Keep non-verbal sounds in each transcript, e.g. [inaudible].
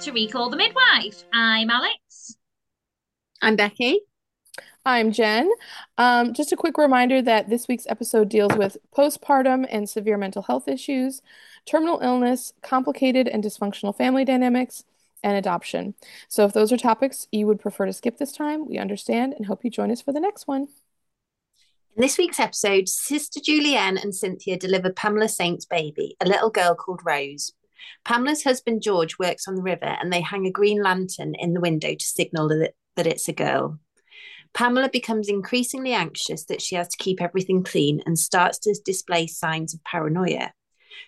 to Recall the Midwife. I'm Alex. I'm Becky. I'm Jen. Um, just a quick reminder that this week's episode deals with postpartum and severe mental health issues, terminal illness, complicated and dysfunctional family dynamics, and adoption. So, if those are topics you would prefer to skip this time, we understand and hope you join us for the next one. In this week's episode, Sister Julienne and Cynthia deliver Pamela Saint's baby, a little girl called Rose. Pamela's husband George works on the river and they hang a green lantern in the window to signal that, it's a girl. Pamela becomes increasingly anxious that she has to keep everything clean and starts to display signs of paranoia.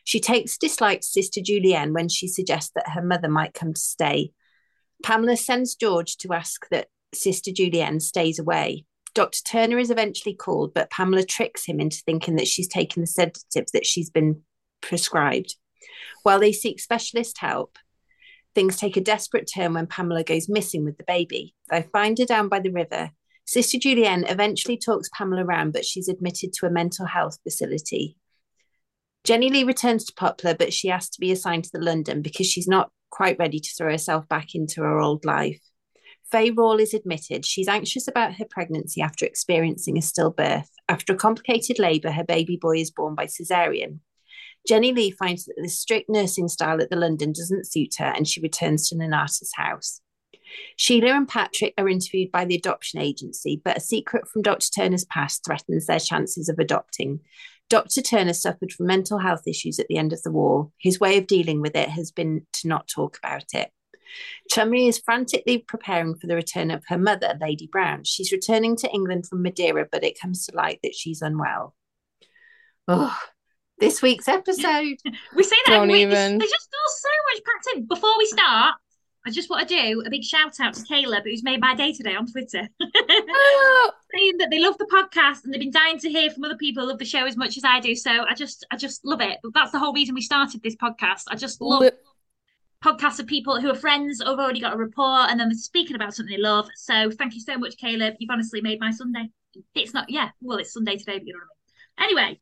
She takes dislike to Sister Julienne when she suggests that her mother might come to stay. Pamela sends George to ask that Sister Julienne stays away. Dr. Turner is eventually called, but Pamela tricks him into thinking that she's taken the sedatives that she's been prescribed. While they seek specialist help, things take a desperate turn when Pamela goes missing with the baby. They find her down by the river. Sister Julienne eventually talks Pamela around, but she's admitted to a mental health facility. Jenny Lee returns to Poplar, but she asks to be assigned to the London because she's not quite ready to throw herself back into her old life. Faye Rawle is admitted. She's anxious about her pregnancy after experiencing a stillbirth. After a complicated labour, her baby boy is born by cesarean. Jenny Lee finds that the strict nursing style at the London doesn't suit her and she returns to Nonnatus's house. Sheila and Patrick are interviewed by the adoption agency, but a secret from Dr. Turner's past threatens their chances of adopting. Dr. Turner suffered from mental health issues at the end of the war. His way of dealing with it has been to not talk about it. Chumley is frantically preparing for the return of her mother, Lady Browne. She's returning to England from Madeira, but it comes to light that she's unwell. Oh, this week's [laughs] episode. we say that Don't every week. even. There's just all so much packed in. Before we start, I just want to do a big shout out to Caleb, who's made my day today on Twitter, [laughs] Oh, saying that they love the podcast and they've been dying to hear from other people who love the show as much as I do. So I just, I just love it. That's the whole reason we started this podcast. I just love podcasts of people who are friends or have already got a rapport and then they're speaking about something they love. So thank you so much, Caleb. You've honestly made my Sunday. It's not, yeah, well, it's Sunday today, but you know what I mean. Anyway,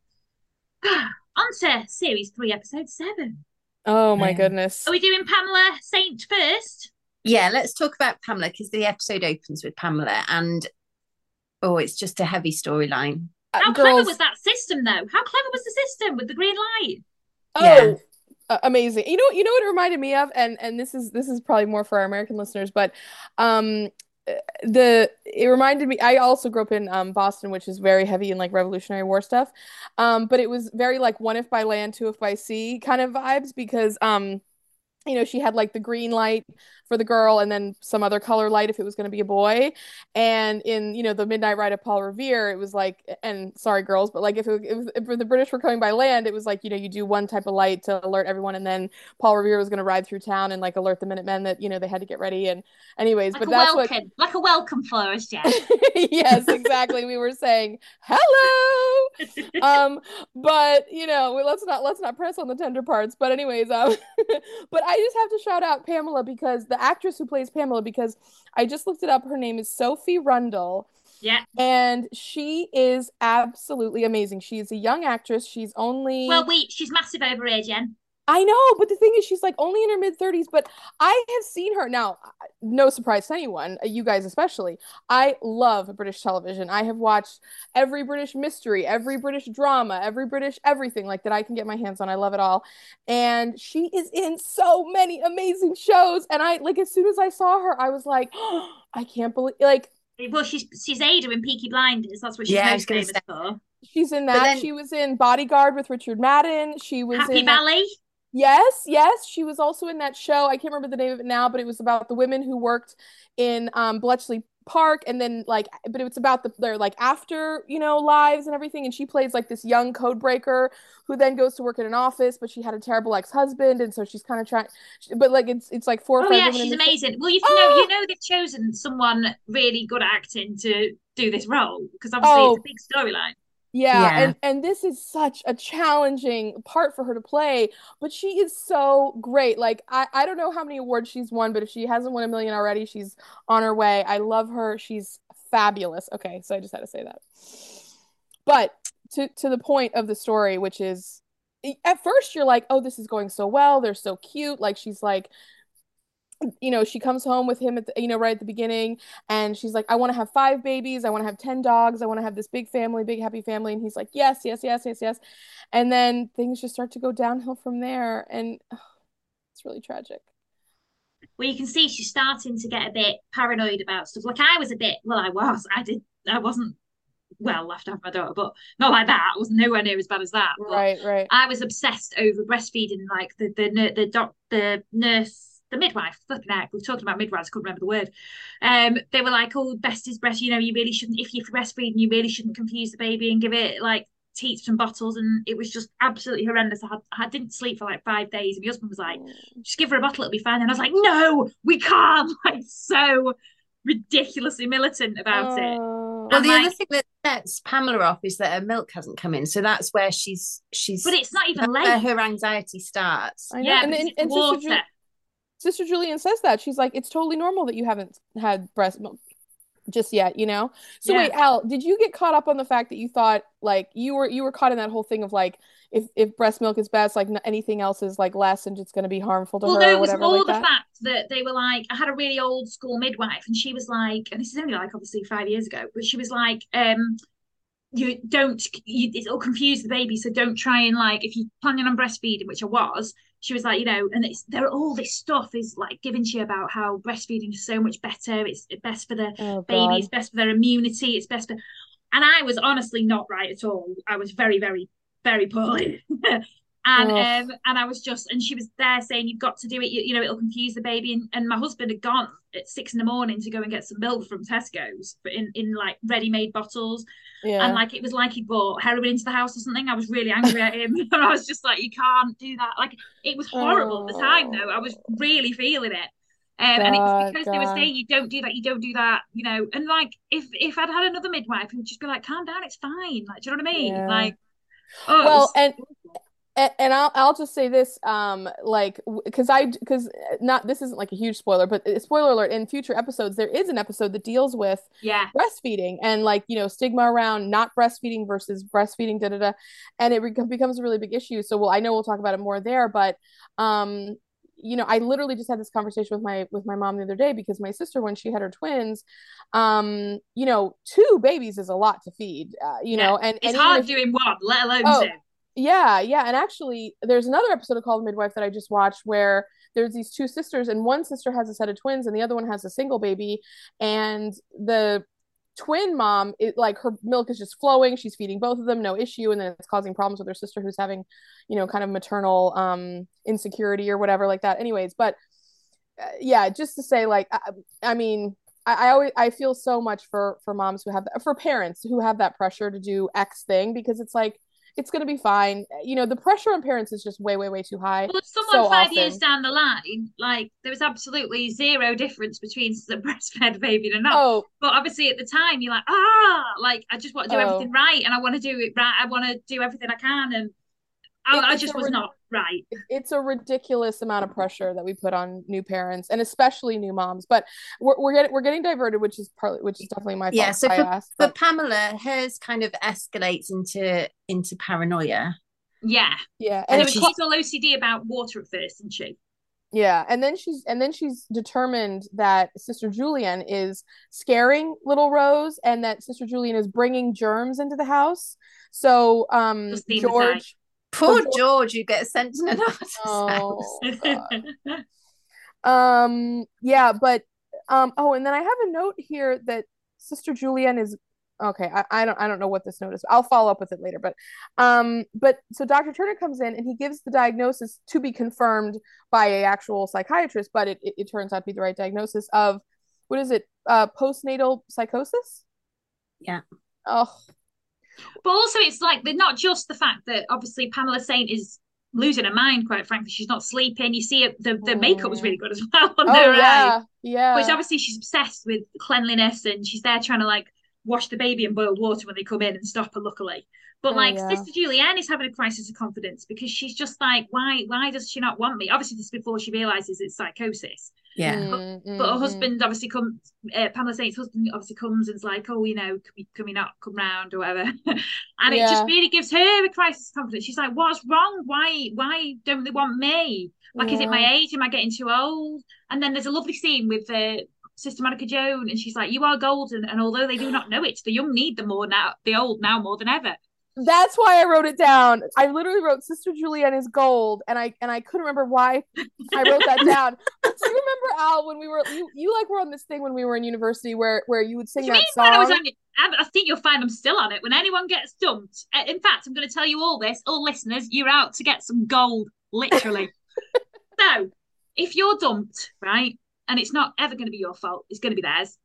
[gasps] on to series three, episode seven. oh my Yeah. goodness. Are we doing Pamela Saint first? Yeah, let's talk about Pamela because the episode opens with Pamela and oh, it's just a heavy storyline. Uh, How clever girls- was that system, though? How clever was the system with the green light? Oh, Yeah. uh, amazing. You know, you know what it reminded me of, and and this is this is probably more for our American listeners, but um uh, the it reminded me I also grew up in um Boston, which is very heavy in like Revolutionary War stuff. Um, but it was very like one if by land, two if by sea kind of vibes because um you know, she had like the green light for the girl and then some other color light if it was going to be a boy. And in, you know, the Midnight Ride of Paul Revere, it was like, and sorry, girls, but like if, it, if, if the British were coming by land, it was like, you know, you do one type of light to alert everyone. And then Paul Revere was going to ride through town and like alert the Minutemen that, you know, they had to get ready. And, anyways, Like but that's welcome, what. like a welcome for us, Jen. yes, exactly. We were saying hello. [laughs] Um, but you know, let's not let's not press on the tender parts. But anyways, um, [laughs] but I just have to shout out Pamela because the actress who plays Pamela, because I just looked it up. Her name is Sophie Rundle. yeah. And she is absolutely amazing. She is a young actress. She's only Well, wait, she's massive over here, Jen. I know, but the thing is, she's like only in her mid 30s. But I have seen her now, no surprise to anyone, uh, you guys especially. I love British television. I have watched every British mystery, every British drama, every British everything like that I can get my hands on. I love it all. And she is in so many amazing shows. And I, like, as soon as I saw her, I was like, oh, [gasps] I can't believe, like, Well, she's she's Ada in Peaky Blinders. That's what she's Yeah, most famous for. she's in that. then- She was in Bodyguard with Richard Madden. She was Happy in that- Valley. Yes, yes. She was also in that show. I can't remember the name of it now, but it was about the women who worked in um, Bletchley Park, and then like, but it's about the their like after you know lives and everything. And she plays like this young code breaker who then goes to work in an office, but she had a terrible ex husband, and so she's kind of trying. But like, it's it's like four or Oh yeah, she's amazing. Well, you Oh! know, you know they've chosen someone really good at acting to do this role because obviously Oh. it's a big storyline. Yeah, Yeah. and and this is such a challenging part for her to play, but she is so great. Like I I don't know how many awards she's won, but if she hasn't won a million already, she's on her way. I love her. She's fabulous. Okay, so I just had to say that. But to to the point of the story, which is at first you're like, "Oh, this is going so well. They're so cute." Like she's like you know, she comes home with him at the, you know, right at the beginning, and she's like, I want to have five babies, I want to have 10 dogs, I want to have this big family, big happy family. And he's like, Yes, yes, yes, yes, yes. And then things just start to go downhill from there. And oh, it's really tragic. Well, you can see she's starting to get a bit paranoid about stuff. Like I was a bit, well, I was, I did, I wasn't well left after my daughter, but not like that. I was nowhere near as bad as that. Right, right. I was obsessed over breastfeeding, like the the the doc, the nurse the midwife, flipping out, we were talking about midwives, I couldn't remember the word. Um, they were like, oh, best is breast, you know, you really shouldn't, if you're breastfeeding, you really shouldn't confuse the baby and give it like teats and bottles. And it was just absolutely horrendous. I, had, I didn't sleep for like five days. And my husband was like, just give her a bottle, it'll be fine. And I was like, no, we can't. [laughs] Like, so ridiculously militant about it. Well, the like, other thing that sets Pamela off is that her milk hasn't come in, so that's where she's she's. But it's not even where late. her anxiety starts. I know. Yeah, and, and, and Sister, water. Sister Julian says that. She's like, it's totally normal that you haven't had breast milk just yet, you know? So Yeah. wait, Al, did you get caught up on the fact that you thought like you were you were caught in that whole thing of like if if breast milk is best, like anything else is like less and it's going to be harmful to Well, her no, or it was more like the that? fact that they were like, I had a really old school midwife, and she was like, and this is only like obviously five years ago, but she was like, um, you don't, you, it'll confuse the baby, so don't try and like, if you're planning on breastfeeding, which I was, she was like, you know, and it's there, all this stuff is like given to you about how breastfeeding is so much better. It's best for the Oh baby, it's best for their immunity, it's best for, and I was honestly not right at all. I was very, very, very poorly. [laughs] And Ugh. um, and I was just, and she was there saying, "You've got to do it. You, you know, it'll confuse the baby." And, and my husband had gone at six in the morning to go and get some milk from Tesco's, but in in like ready-made bottles, Yeah. and like it was like he brought heroin into the house or something. I was really angry at him, and [laughs] I was just like, "You can't do that." Like it was horrible at the time, though. I was really feeling it. Um, and it was God, because they were saying you don't do that, you don't do that, you know. And like if if I'd had another midwife, who'd just be like, "Calm down, it's fine." Like, do you know what I mean? Yeah. Like, oh, well was- and and, and I'll I'll just say this um like because I because not this isn't like a huge spoiler but uh, spoiler alert in future episodes there is an episode that deals with yeah, breastfeeding and like you know stigma around not breastfeeding versus breastfeeding da da da and it beco- becomes a really big issue so well I know we'll talk about it more there but um you know I literally just had this conversation with my with my mom the other day because my sister when she had her twins um you know two babies is a lot to feed uh, you Yeah. know and it's and hard doing one, let alone Oh, two. Yeah, yeah. And actually, there's another episode of Call the Midwife that I just watched where there's these two sisters, and one sister has a set of twins, and the other one has a single baby. And the twin mom, it like her milk is just flowing. She's feeding both of them, no issue. And then it's causing problems with her sister who's having, you know, kind of maternal um insecurity or whatever like that. Anyways, but uh, yeah, just to say, like, I, I mean, I, always I feel so much for for moms who have for parents who have that pressure to do X thing because it's like it's gonna be fine. You know, the pressure on parents is just way, way, way too high. Well, someone so five often. years down the line, like there was absolutely zero difference between [laughs] the breastfed baby and not. Oh, But obviously, at the time, you're like, ah, like I just want to do Oh. everything right, and I want to do it right. I want to do everything I can, and I, I just was not right. it's a ridiculous amount of pressure that we put on new parents and especially new moms. But we're we're getting we're getting diverted, which is partly which is definitely my fault. Yeah, so for, asked, for but- Pamela, hers kind of escalates into into paranoia. Yeah, yeah, and it she's all OCD about water at first, isn't she? Yeah, and then she's and then she's determined that Sister Julian is scaring little Rose, and that Sister Julian is bringing germs into the house. So, um, George. Poor George- George, who gets sent to an artist's [laughs] Oh, [laughs] house. Um, yeah, but um, oh, and then I have a note here that Sister Julian is okay. I, I don't I don't know what this note is. I'll follow up with it later. But um, but so Dr. Turner comes in and he gives the diagnosis to be confirmed by a actual psychiatrist, but it, it, it turns out to be the right diagnosis of what is it? Uh, postnatal psychosis. Yeah. Oh, But also, it's like they're not just the fact that obviously Pamela Saint is losing her mind. Quite frankly, she's not sleeping. You see, it, the the makeup was really mm. good as well on oh her yeah, yeah. Which obviously she's obsessed with cleanliness and she's there trying to like wash the baby in boiled water when they come in and stop her, luckily. But Oh, like yeah. Sister Julienne is having a crisis of confidence because she's just like, why why does she not want me? Obviously, this is before she realizes it's psychosis. Yeah. Mm, mm, But her mm. husband obviously comes, uh, Pamela Saint's husband obviously comes and's like, oh, you know, can we, can we not come round or whatever? [laughs] and it just really gives her a crisis of confidence. She's like, what's wrong? Why why don't they want me? Like, is it my age? Am I getting too old? And then there's a lovely scene with uh, Sister Monica Joan, and she's like, you are golden. And although they do not know it, the young need the more now, the old now more than ever. That's why I wrote it down. I literally wrote Sister Julienne is gold, and I and I couldn't remember why I wrote that down. [laughs] But do you remember Al when we were you, you like were on this thing when we were in university where where you would sing you that song? when I was on it? I I think you'll find I'm still on it. When anyone gets dumped, uh, in fact, I'm going to tell you all this, all listeners, you're out to get some gold, literally. [laughs] so, if you're dumped, right, and it's not ever going to be your fault, it's going to be theirs.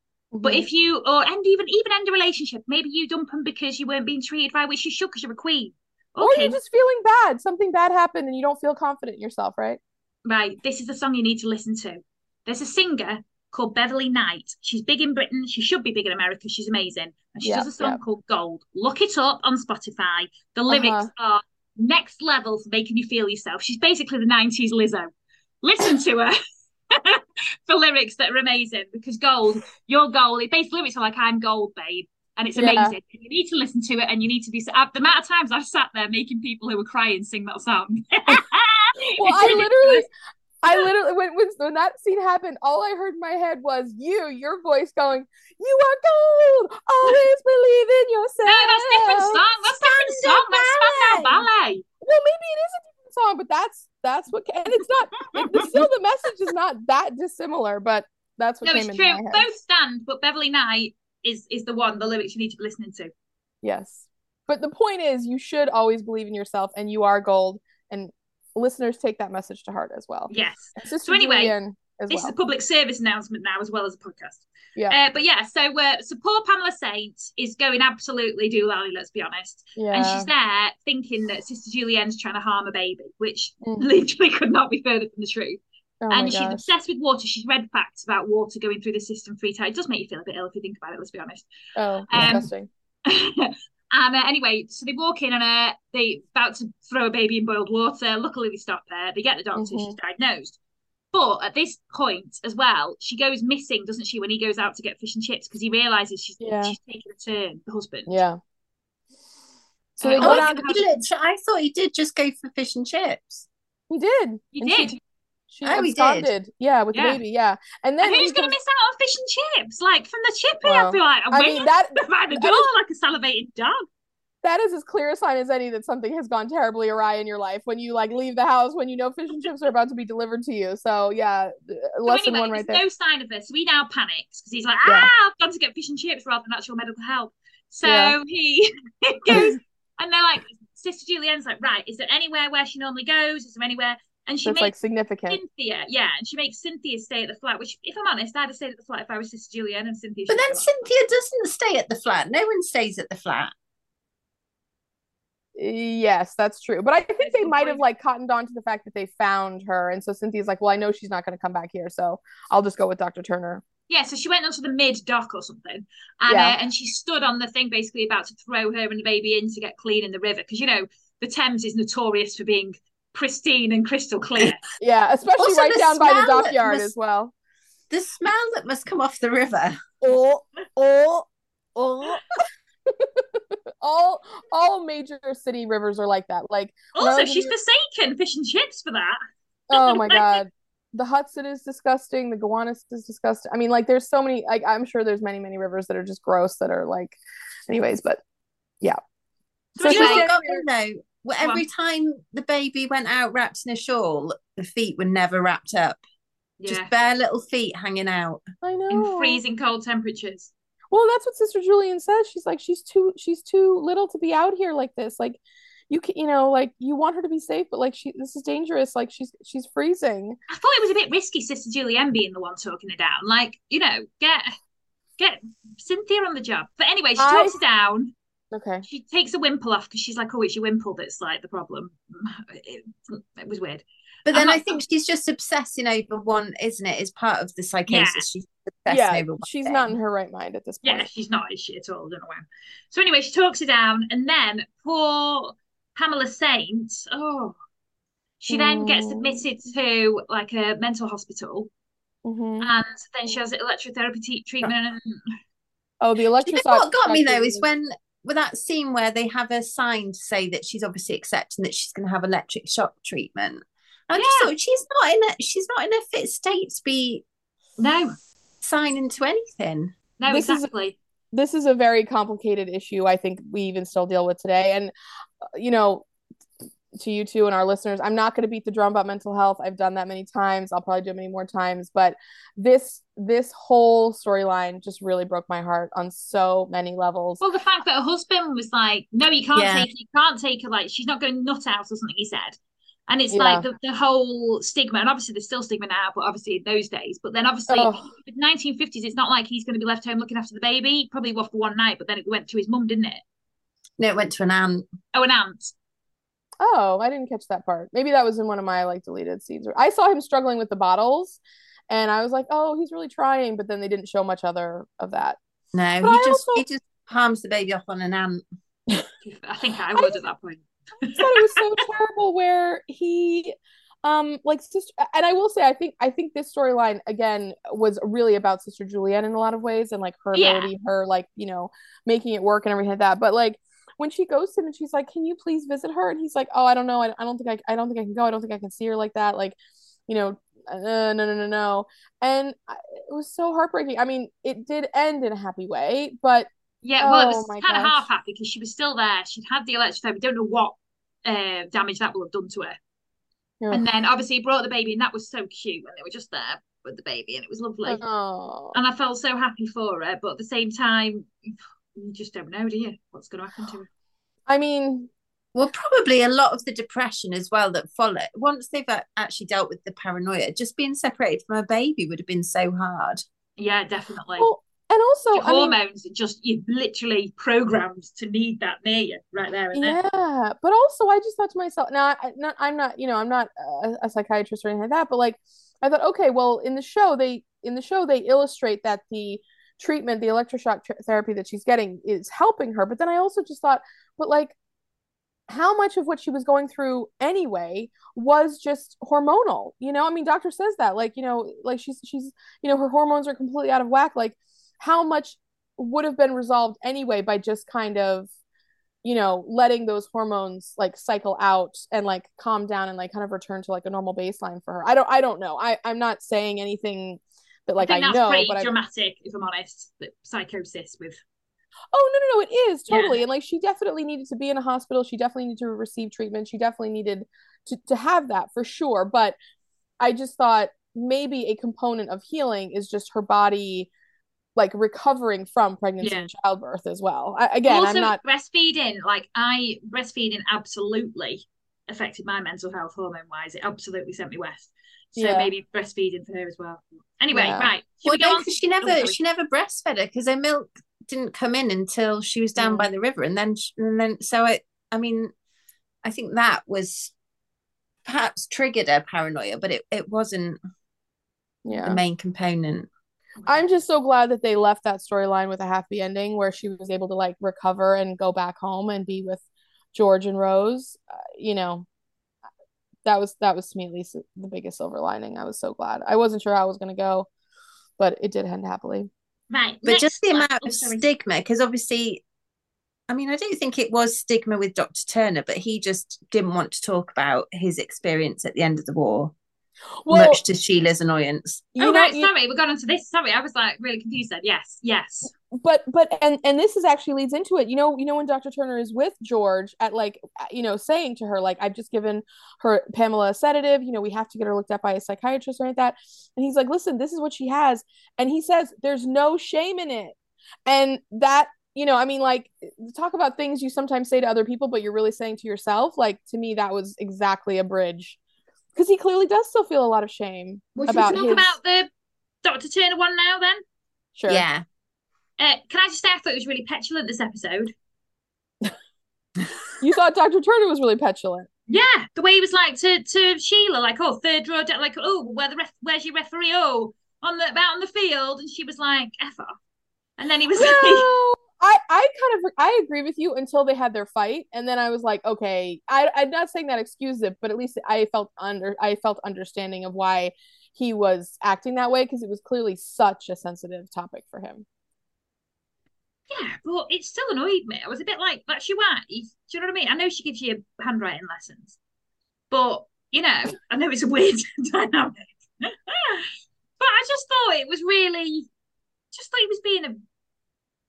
But if you, or end even even end a relationship, maybe you dump them because you weren't being treated right, which you should because you're a queen. or you're just feeling bad, something bad happened, and you don't feel confident in yourself, right? right, this is the song you need to listen to. There's a singer called Beverley Knight. She's big in Britain. She should be big in America. She's amazing. And she Yeah, does a song yeah. called Gold. Look it up on Spotify. The lyrics Uh-huh. are next level for making you feel yourself. She's basically the 90s Lizzo. Listen to her. [laughs] [laughs] for lyrics that are amazing because gold, your gold, it basically lyrics are like I'm gold, babe. And it's Yeah. amazing. You need to listen to it and you need to be uh, the amount of times I've sat there making people who were crying sing that song. [laughs] [laughs] Well, I literally, I literally when, when when that scene happened, all I heard in my head was you, your voice going, "You are gold. Always believe in yourself." No, that's different song. That's different song. That's Spandau Ballet. Well, maybe it is a different song, but that's that's what, and it's not. Still, the message is not that dissimilar, but that's what No, it's true. Both stand, but Beverley Knight is is the one. The lyrics you need to be listening to. Yes, but the point is, you should always believe in yourself, and you are gold. And listeners take that message to heart as well. Yes. So anyway, Julienne as This well. is a public service announcement now, as well as a podcast. Yeah. Uh, but yeah, so uh, so poor Pamela Saint is going absolutely doolally. Let's be honest. yeah. And she's there thinking that Sister Julienne's trying to harm a baby, which Mm. [laughs] literally could not be further from the truth. oh and she's gosh. obsessed with water. She's read facts about water going through the system three times. It does make you feel a bit ill if you think about it. Let's be honest. Oh, Um, disgusting. [laughs] and uh, anyway, so they walk in and uh, they about to throw a baby in boiled water. Luckily, they stop there. They get the doctor. Mhm. She's diagnosed. But at this point as well, she goes missing, doesn't she? When he goes out to get fish and chips because he realizes she's Yeah. she's taking a turn. The husband. Yeah. So Uh, they oh, go I down. he lit- I thought he did just go for fish and chips. He did. He And did. She, she Oh, he did. absconded. Yeah, with Yeah. the baby. Yeah. And then And who's going to miss out on fish and chips? Like from the chippy, Well, I'd be like, I'm I mean that [laughs] by the that door is- like a salivating dog. That is as clear a sign as any that something has gone terribly awry in your life when you like leave the house when you know fish and chips are about to be delivered to you. So yeah, So lesson anyway, one right there's there. no sign of this. So he now panics because he's like, Yeah. ah, I've gone to get fish and chips rather than actual medical help. So Yeah. [laughs] he goes, [laughs] and they're like, Sister Julienne's like, right, is there anywhere where she normally goes? Is there anywhere? And she That's like makes significant. Cynthia, yeah, and she makes Cynthia stay at the flat, which, if I'm honest, I'd have stayed at the flat if I was Sister Julienne and Cynthia. But then. Cynthia doesn't stay at the flat. No one stays at the flat. Yes, that's true. But I think That's they the might have like cottoned on to the fact that they found her, and so Cynthia's like, "Well, I know she's not going to come back here, so I'll just go with Dr. Turner." yeah, so she went onto the mid dock or something, and Yeah. uh, and she stood on the thing basically about to throw her and the baby in to get clean in the river because you know the Thames is notorious for being pristine and crystal clear. [laughs] Yeah, especially Also, right down by the dockyard was- as well. The smell that must come off the river. Oh, oh, oh. [laughs] all all major city rivers are like that. Like when I Also, she's New- forsaken fish and chips for that. oh [laughs] my god. The Hudson is disgusting. The Gowanus is disgusting. I mean, like, there's so many. Like, I'm sure there's many, many rivers that are just gross. That are like, anyways. But yeah. So So You know anyway- she's what getting- got me though? Well, Go on. every time the baby went out wrapped in a shawl, the feet were never wrapped up. Yeah, Just bare little feet hanging out. I know. in freezing cold temperatures. Well, that's what Sister Julian says. She's like, she's too, she's too little to be out here like this. Like, you can, you know, like you want her to be safe, but like she, this is dangerous. Like she's, she's freezing. I thought it was a bit risky, Sister julian being the one talking her down. Like, you know, get get Cynthia on the job. But anyway, she I- talks her down. Okay. She takes a wimple off because she's like, oh, it's your wimple that's like the problem. [laughs] It, it was weird. But then I think she's just obsessing over one, isn't it? Is part of the psychosis. She's obsessing yeah, over one she's thing. not in her right mind at this point. Yeah, she's not, is she at all? I don't know why. So anyway, she talks her down, and then poor Pamela Saint, oh, she then gets Mm. admitted to like a mental hospital, Mhm. and then she has electrotherapy te- treatment. And, Oh, the [laughs] Do you know electroshock. what got me though is when with that scene where they have a sign to say that she's obviously accepting that she's going to have electric shock treatment. I just Yeah. thought she's not in a she's not in a fit state to be no, signing to anything. no, This is- exactly. this is a very complicated issue I think we even still deal with today and uh, you know to you two and our listeners I'm not going to beat the drum about mental health I've done that many times I'll probably do it many more times but this this whole storyline just really broke my heart on so many levels Well, the fact that her husband was like, "No, you can't Yeah. take her. You can't take her. Like, she's not going nut out or something." He said, and it's Yeah. like the, the whole stigma, and obviously there's still stigma now, but obviously in those days. But then obviously, Ugh. with 1950s, it's not like he's going to be left home looking after the baby. Probably was for one night, but then it went to his mum, didn't it? No, it went to an aunt. Oh, an aunt. oh I didn't catch that part maybe that was in one of my like deleted scenes I saw him struggling with the bottles and I was like oh he's really trying but then they didn't show much other of that No, But he I just also- he just palms the baby off on an aunt. [laughs] I think I would at that point. I thought it was so terrible where he um like sister and I will say I think I think this storyline again was really about Sister Julienne in a lot of ways and like her Yeah. ability, her like, you know, making it work and everything like that. But like when she goes to him and she's like, Can you please visit her? And he's like, Oh, I don't know. I, I don't think I I don't think I can go. I don't think I can see her like that. Like, you know, uh, no, no, no, no. And I, it was so heartbreaking. I mean, it did end in a happy way, but Yeah, well, it Oh was my kind of half happy because she was still there. She'd had the electrotherapy. Don't know what uh, damage that will have done to her. And then obviously he brought the baby, and that was so cute. And they were just there with the baby, and it was lovely. oh. And I felt so happy for her, but at the same time, you just don't know, do you? What's going to happen to her? [sighs] I mean, Well, probably a lot of the depression as well that followed. Once they've actually dealt with the paranoia, just being separated from a baby would have been so hard. Yeah, definitely. well, and also, Your I mean, hormones are just you're literally programmed to need that near you right there and. Yeah, but also I just thought to myself, now I, not, I'm not, you know, I'm not a, a psychiatrist or anything like that, but like I thought, okay, well, in the show they in the show they illustrate that the treatment, the electroshock ther- therapy that she's getting is helping her, but then I also just thought, but like how much of what she was going through anyway was just hormonal you know i mean doctor says that like you know like she's she's you know her hormones are completely out of whack like how much would have been resolved anyway by just kind of you know letting those hormones like cycle out and like calm down and like kind of return to like a normal baseline for her i don't i don't know i i'm not saying anything that like I i, think that's know pretty but I, dramatic, if I'm honest. The psychosis with Oh no, no, no, it is Yeah. totally. And like she definitely needed to be in a hospital. She definitely needed to receive treatment. She definitely needed to, to have that for sure. But I just thought maybe a component of healing is just her body like recovering from pregnancy Yeah. and childbirth as well. I, again, also I'm not breastfeeding. Like I breastfeeding absolutely affected my mental health hormone wise. It absolutely sent me west. So Yeah. maybe breastfeeding for her as well. Anyway, Yeah. right. Well, we no, on? because she oh, never sorry. she never breastfed her because her milk didn't come in until she was down Mm. by the river, and then sh and then so I I mean, I think that was perhaps triggered her paranoia, but it it wasn't yeah. the main component. I'm just so glad that they left that storyline with a happy ending where she was able to like recover and go back home and be with George and Rose. Uh, you know, that was that was to me at least the biggest silver lining. I was so glad. I wasn't sure how it was going to go, but it did end happily. Right. But just the one. amount Oh, of stigma, because obviously, I mean, I don't think it was stigma with Dr. Turner, but he just didn't want to talk about his experience at the end of the war, Well, much to Sheila's annoyance. you oh know, right, you- sorry, we got onto this. Sorry, I was like really confused. Then yes, yes, but but and and this is actually leads into it you know you know when dr turner is with george at like uh, you know saying to her like i've just given her pamela a sedative you know we have to get her looked at by a psychiatrist or anything like that and he's like listen this is what she has and he says there's no shame in it and that you know i mean like talk about things you sometimes say to other people but you're really saying to yourself like to me that was exactly a bridge because he clearly does still feel a lot of shame Well, should about we talk his about the Dr. Turner one now then? sure Yeah. Uh, can I just say I thought it was really petulant this episode? [laughs] you thought dr turner was really petulant Yeah, the way he was like to to Sheila, like, oh, third row, down, like, oh, where the ref, where's your referee? Oh, on the about on the field, and she was like, "F off," and then he was [laughs] like, I, I kind of I agree with you until they had their fight, and then I was like, okay, I, I'm not saying that excused it, but at least I felt under I felt understanding of why he was acting that way because it was clearly such a sensitive topic for him. Yeah, but it still annoyed me. I was a bit like, that's your wife. Do you know what I mean? I know she gives you handwriting lessons, but you know, I know it's a weird [laughs] dynamic. but I just thought it was really, just thought he was being a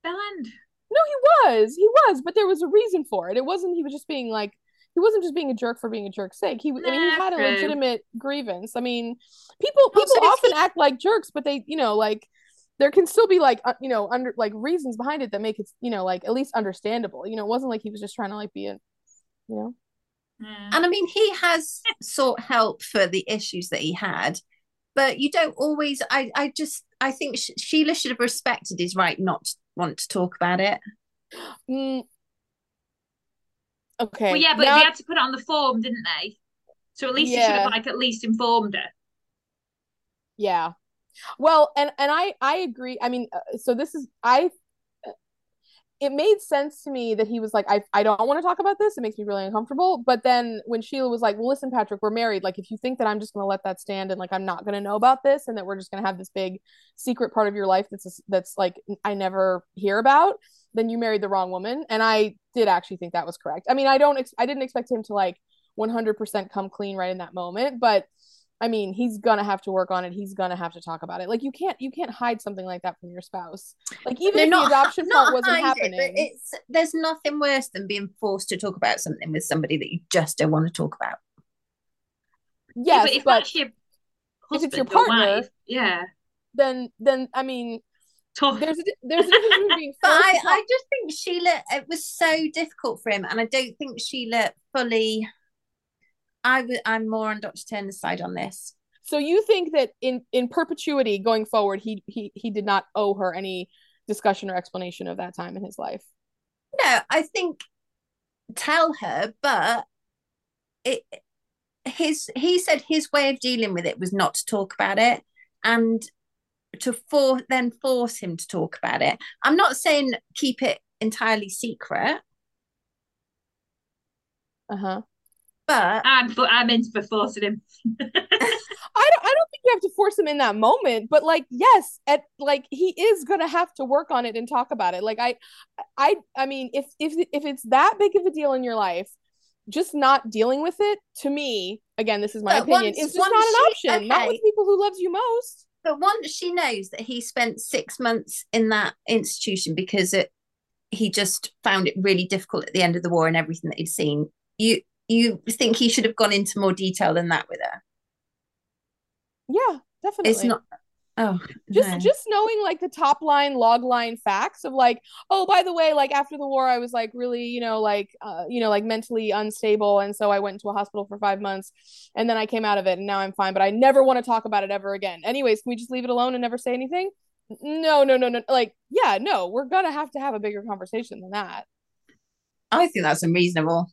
bell end. No, he was. He was, but there was a reason for it. It wasn't he was just being like he wasn't just being a jerk for being a jerk's sake. He, I mean, he had a legitimate grievance. I mean, people people also, often he... act like jerks, but they, you know, like there can still be like, uh, you know, under like reasons behind it that make it, you know, like at least understandable. You know, it wasn't like he was just trying to like be a, you know. And I mean, he has sought help for the issues that he had, but you don't always. I, I just, I think Sheila should have respected his right not to want to talk about it. Mm, Okay. Well, yeah, but now... they had to put it on the form, didn't they? So at least yeah. you should have like at least informed her. Yeah. Well, and and I I agree. I mean, uh, so this is I it made sense to me that he was like, I, I don't want to talk about this. It makes me really uncomfortable. But then when Sheila was like, well, listen, Patrick, we're married. Like, if you think that I'm just going to let that stand and like I'm not going to know about this and that we're just going to have this big secret part of your life that's that's like I never hear about, then you married the wrong woman. And I did actually think that was correct. I mean, I don't, ex- I didn't expect him to like 100% come clean right in that moment, but I mean, he's gonna have to work on it. He's gonna have to talk about it. Like you can't, you can't hide something like that from your spouse. Like even if not, the adoption part wasn't happening, it, it's there's nothing worse than being forced to talk about something with somebody that you just don't want to talk about. Yes, yeah, but if but that's your if it's your partner, wife, yeah, then then I mean, tough. There's a, there's a difference being [laughs] but I, I just think Sheila it was so difficult for him, and I don't think Sheila fully. I w- I'm more on Dr. Turner's side on this. So you think that in in perpetuity going forward, he he he did not owe her any discussion or explanation of that time in his life. No, I think tell her, but it his he said his way of dealing with it was not to talk about it and to for then force him to talk about it. I'm not saying keep it entirely secret. Uh huh. But I'm for, I'm in for forcing him. [laughs] I don't I don't think you have to force him in that moment, but like yes, at like he is gonna have to work on it and talk about it. Like I I I mean if if if it's that big of a deal in your life, just not dealing with it to me, again, this is my but opinion, once, it's just not an she, option. Okay. Not with people who loves you most. But once she knows that he spent six months in that institution because it, he just found it really difficult at the end of the war and everything that he'd seen, you you think he should have gone into more detail than that with her? Yeah, definitely. It's not. Oh, just no. just knowing like the top line log line facts of like, oh, by the way, like after the war, I was like really, you know, like uh, you know, like mentally unstable, and so I went into a hospital for five months, and then I came out of it, and now I'm fine. But I never want to talk about it ever again. Anyways, can we just leave it alone and never say anything? No, no, no, no. Like, yeah, no, we're gonna have to have a bigger conversation than that. I think that's unreasonable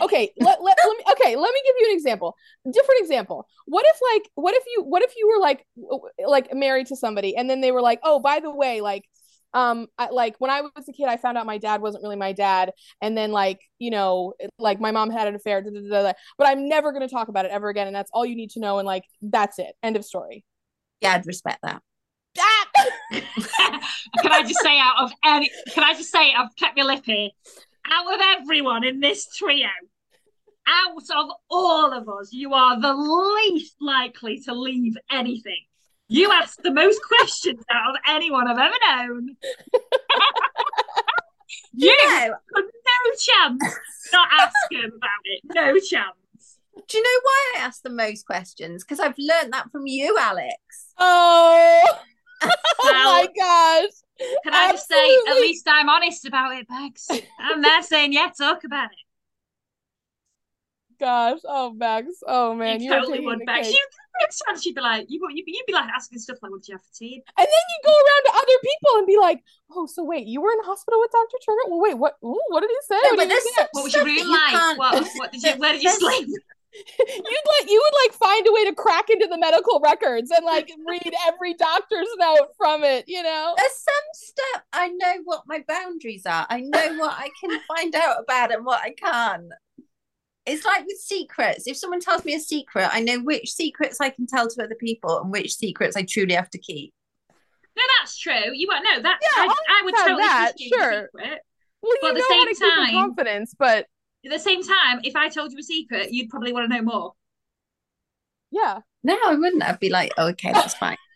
okay let, let, let me okay let me give you an example. Different example. What if like what if you what if you were like like married to somebody and then they were like oh by the way like um I, like when i was a kid i found out my dad wasn't really my dad and then like you know like my mom had an affair da, da, da, but i'm never going to talk about it ever again and that's all you need to know and like that's it. End of story. Yeah i'd respect that. [laughs] Can I just say out of any can I just say I've kept my lip here out of everyone in this trio, out of all of us, you are the least likely to leave anything. You ask the most questions out of anyone I've ever known. [laughs] you yeah. no chance not ask him about it. No chance. Do you know why I ask the most questions? Because I've learned that from you, Alex. Oh, [laughs] oh my gosh. Can I just say, at least I'm honest about it, Bags? I'm there saying, yeah, talk about it. Gosh, oh Bags, oh man, you totally would, Bags. You Next time she'd be like, you, you'd, be, you'd be like asking stuff like, what did you have for tea? And then you go around to other people and be like, "Oh, so wait, you were in hospital with Dr. Turner? Well, wait, what? Ooh, what did he say? No, What but did he say?" What was your stuff that room like? can't- What, [laughs] what did you, where did you sleep? You'd like you would like find a way to crack into the medical records and like read every doctor's note from it. You know? There's some stuff I know what my boundaries are. I know what I can [laughs] find out about and what I can't. It's like with secrets. If someone tells me a secret, I know which secrets I can tell to other people and which secrets I truly have to keep. No, that's true. You won't know that. Yeah, I, I would understand totally that, trust you sure. secret. Well, But you at the know same how to keep your time- confidence, but At the same time, if I told you a secret, you'd probably want to know more. yeah. No, I wouldn't. I'd be like, oh, okay, that's fine. [laughs]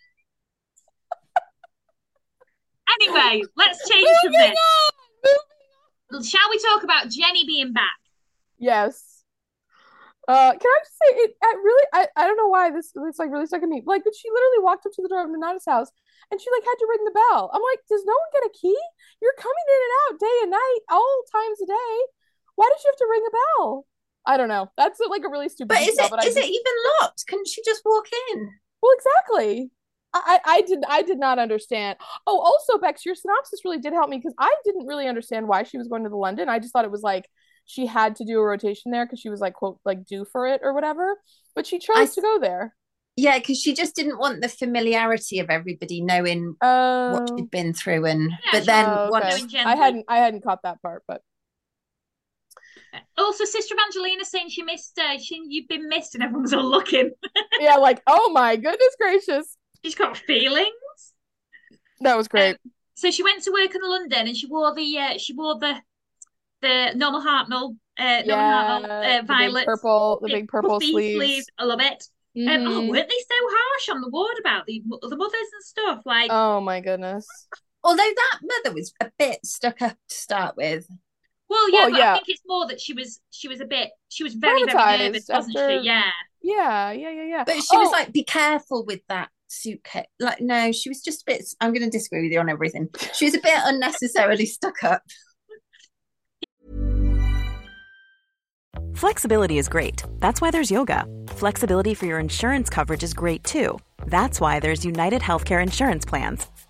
Anyway, let's change Moving subject. on. Shall we talk about Jenny being back? Yes. Uh, can I just say it? I really, I, I don't know why this this like really stuck in me. Like, but she literally walked up to the door of Nana's house, and she like had to ring the bell. I'm like, does no one get a key? You're coming in and out day and night, all times a day. Why did you have to ring a bell? I don't know. That's like a really stupid. But is detail, it but I is it even locked? Can she just walk in? Well, exactly. I, I I did I did not understand. Oh, also, Bex, your synopsis really did help me because I didn't really understand why she was going to the London. I just thought it was like she had to do a rotation there because she was like quote like due for it or whatever. But she chose I- to go there. Yeah, because she just didn't want the familiarity of everybody knowing Oh, what she'd been through, and Yeah, but then oh, okay. Knowing gently. I hadn't I hadn't caught that part, but Also, Sister Evangelina saying she missed, uh, she, you've been missed, and everyone's all looking. [laughs] yeah, like oh my goodness gracious, She's got feelings. that was great. So she went to work in London, and she wore the, uh, she wore the, the normal Hartnell, uh, normal yeah, Hartnell, uh, the violet, purple, the big purple puffy sleeves. I love it. Um, oh, Mhm. weren't they so harsh on the ward about the the mothers and stuff? Like, Oh my goodness. although that mother was a bit stuck up to start with. Well, yeah, well, but yeah. I think it's more that she was she was a bit she was very very nervous, Traumatized wasn't after- she? Yeah. Yeah, yeah, yeah, yeah. But she was Oh. like, be careful with that suitcase. Like, no, she was just a bit. I'm going to disagree with you on everything. She was a bit unnecessarily stuck up. Flexibility is great. That's why there's yoga. Flexibility for your insurance coverage is great too. That's why there's United Healthcare Insurance Plans.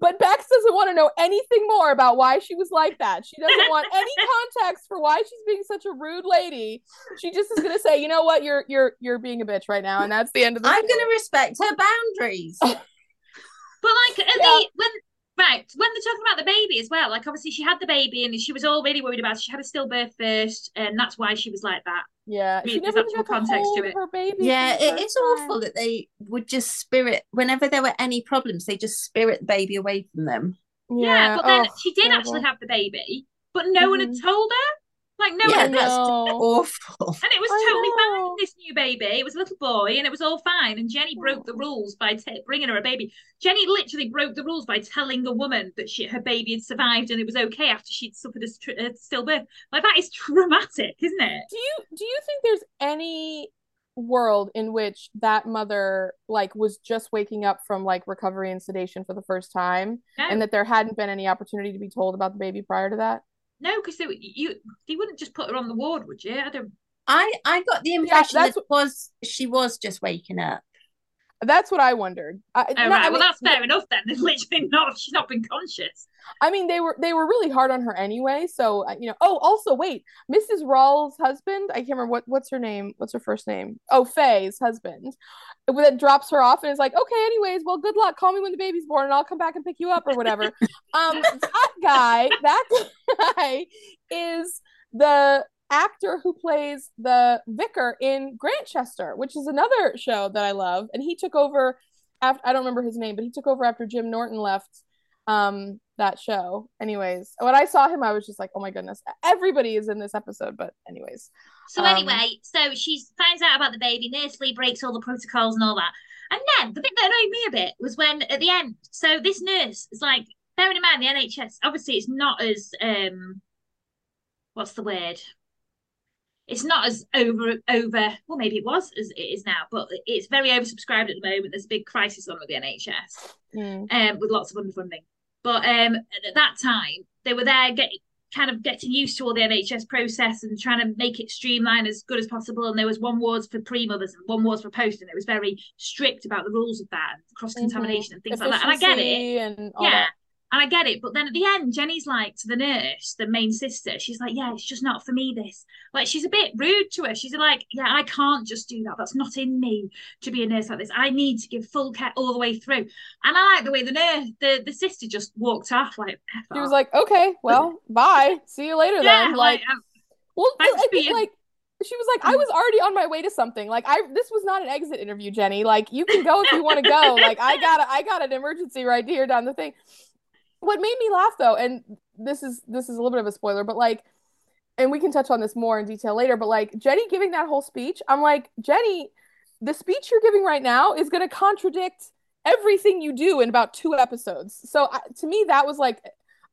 But Bex doesn't want to know anything more about why she was like that. She doesn't want [laughs] any context for why she's being such a rude lady. She just is gonna say, you know what, you're you're you're being a bitch right now, and that's the end of the I'm going to respect her boundaries. [laughs] But like, at Yeah. the when right when they're talking about the baby as well, like obviously she had the baby and she was all really worried about. It. She had a stillbirth first, and that's why she was like that. Yeah, she the never even actual got context to it. her baby. yeah, for the it, first it's time. awful that they would just spirit whenever there were any problems. They just spirit the baby away from them. Yeah, but then oh, she did terrible. actually have the baby, but no one had mm-hmm. told her. Like no Yeah, that's. Awful. And it was I totally fine, this new baby. It was a little boy and it was all fine. And Jenny broke the oh. rules by t- bringing her a baby. Jenny literally broke the rules by telling a woman that she, her baby had survived and it was okay after she'd suffered a, a stillbirth. Like, that is traumatic, isn't it? Do you do you think there's any world in which that mother like was just waking up from like recovery and sedation for the first time No, and that there hadn't been any opportunity to be told about the baby prior to that? No, because they, you, they wouldn't just put her on the ward, would you? I don't. I I got the impression that's that was she was just waking up. That's what I wondered. I, not- right. I well, mean, that's fair enough then. [laughs] There's literally not, she's not been conscious. I mean, they were they were really hard on her anyway. So uh, you know. Oh, also wait, Mrs. Rawls' husband. I can't remember what what's her name. What's her first name? Oh, Faye's husband. That drops her off and is like, okay, anyways, well, good luck. Call me when the baby's born, and I'll come back and pick you up or whatever. [laughs] um, that guy, that [laughs] guy is the actor who plays the vicar in Grantchester, which is another show that I love. And he took over after I don't remember his name, but he took over after Jim Norton left um that show. Anyways, when I saw him, I was just like, oh my goodness, everybody is in this episode. But anyways, So Um, anyway, so she finds out about the baby. Nurse Lee breaks all the protocols and all that. And then the bit that annoyed me a bit was when at the end, so this nurse is like, bearing in mind the NHS, obviously it's not as um what's the word? It's not as over over well maybe it was as it is now, but it's very oversubscribed at the moment. There's a big crisis on with the NHS. Mm. Um with lots of underfunding. But um at that time they were there getting kind of getting used to all the NHS process and trying to make it streamline as good as possible. And there was one wards for pre mothers and one wards for post, and it was very strict about the rules of that and cross contamination mm-hmm. and things Efficiency like that. And I get it. And yeah. That. And I get it, but then at the end, Jenny's like to the nurse, the main sister, she's like, Yeah, it's just not for me, this. Like, she's a bit rude to her. She's like, Yeah, I can't just do that. That's not in me to be a nurse like this. I need to give full care all the way through. And I like the way the nurse, the, the sister just walked off, like, she was like, Okay, well, bye. See you later yeah, then. Like, like um, well, I think, like, she was like, I mm. was already on my way to something. Like, I this was not an exit interview, Jenny. Like, you can go if you want to go. Like, I got a, I got an emergency right here down the thing. What made me laugh though, and this is this is a little bit of a spoiler, but like, and we can touch on this more in detail later. But like, Jenny giving that whole speech, I'm like, Jenny, the speech you're giving right now is going to contradict everything you do in about two episodes. So I, to me, that was like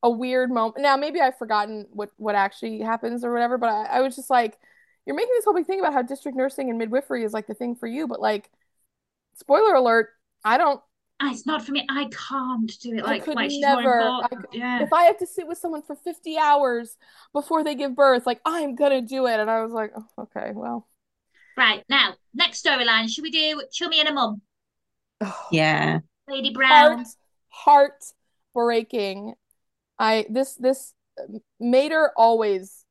a weird moment. Now maybe I've forgotten what what actually happens or whatever, but I, I was just like, you're making this whole big thing about how district nursing and midwifery is like the thing for you, but like, spoiler alert, I don't. "Ah, it's not for me. I can't do it. Like, I Like, could like she's never. I could- yeah. If I have to sit with someone for 50 hours before they give birth, like I'm gonna do it. And I was like, oh, okay, well, Right now, next storyline. Should we do Chummy and a mum? Yeah. Lady Browne. heart, heart breaking. I this this Mater always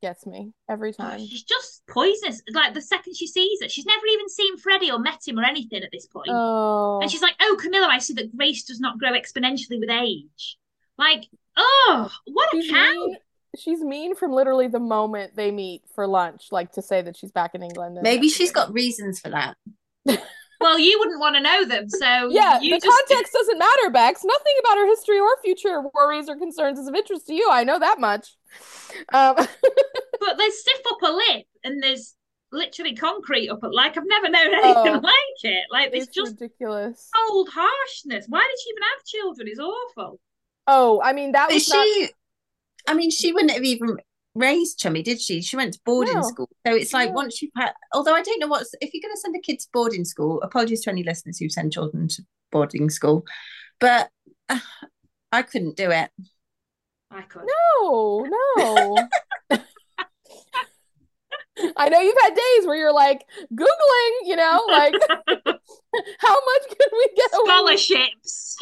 gets me every Oh, time. she's just poisonous. Like the second she sees it, she's never even seen Freddie or met him or anything at this point. Oh, And she's like, "Oh, Camilla, I see that grace does not grow exponentially with age." Like, oh, what a she's cow! mean. She's mean from literally the moment they meet for lunch, like to say that she's back in England. and Maybe everything. she's got reasons for that. [laughs] Well, you wouldn't want to know them, so Yeah, you the just context doesn't matter, Bex. Nothing about her history or future worries or concerns is of interest to you. I know that much. Um, [laughs] But there's stiff upper lip and there's literally concrete upper. Like I've never known anything Oh. [laughs] like it. Like there's it's just ridiculous. old harshness. Why did she even have children? It's awful. Oh, I mean that But was not. she, I mean, she wouldn't have even raised Chummy, did she? She went to boarding No. school. So it's like No. once you've had, although I don't know what's, if you're going to send a kid to boarding school, apologies to any listeners who send children to boarding school, but uh, I couldn't do it. I could. No, no. I know you've had days where you're like googling, you know, like [laughs] how much can we get away? Scholarships.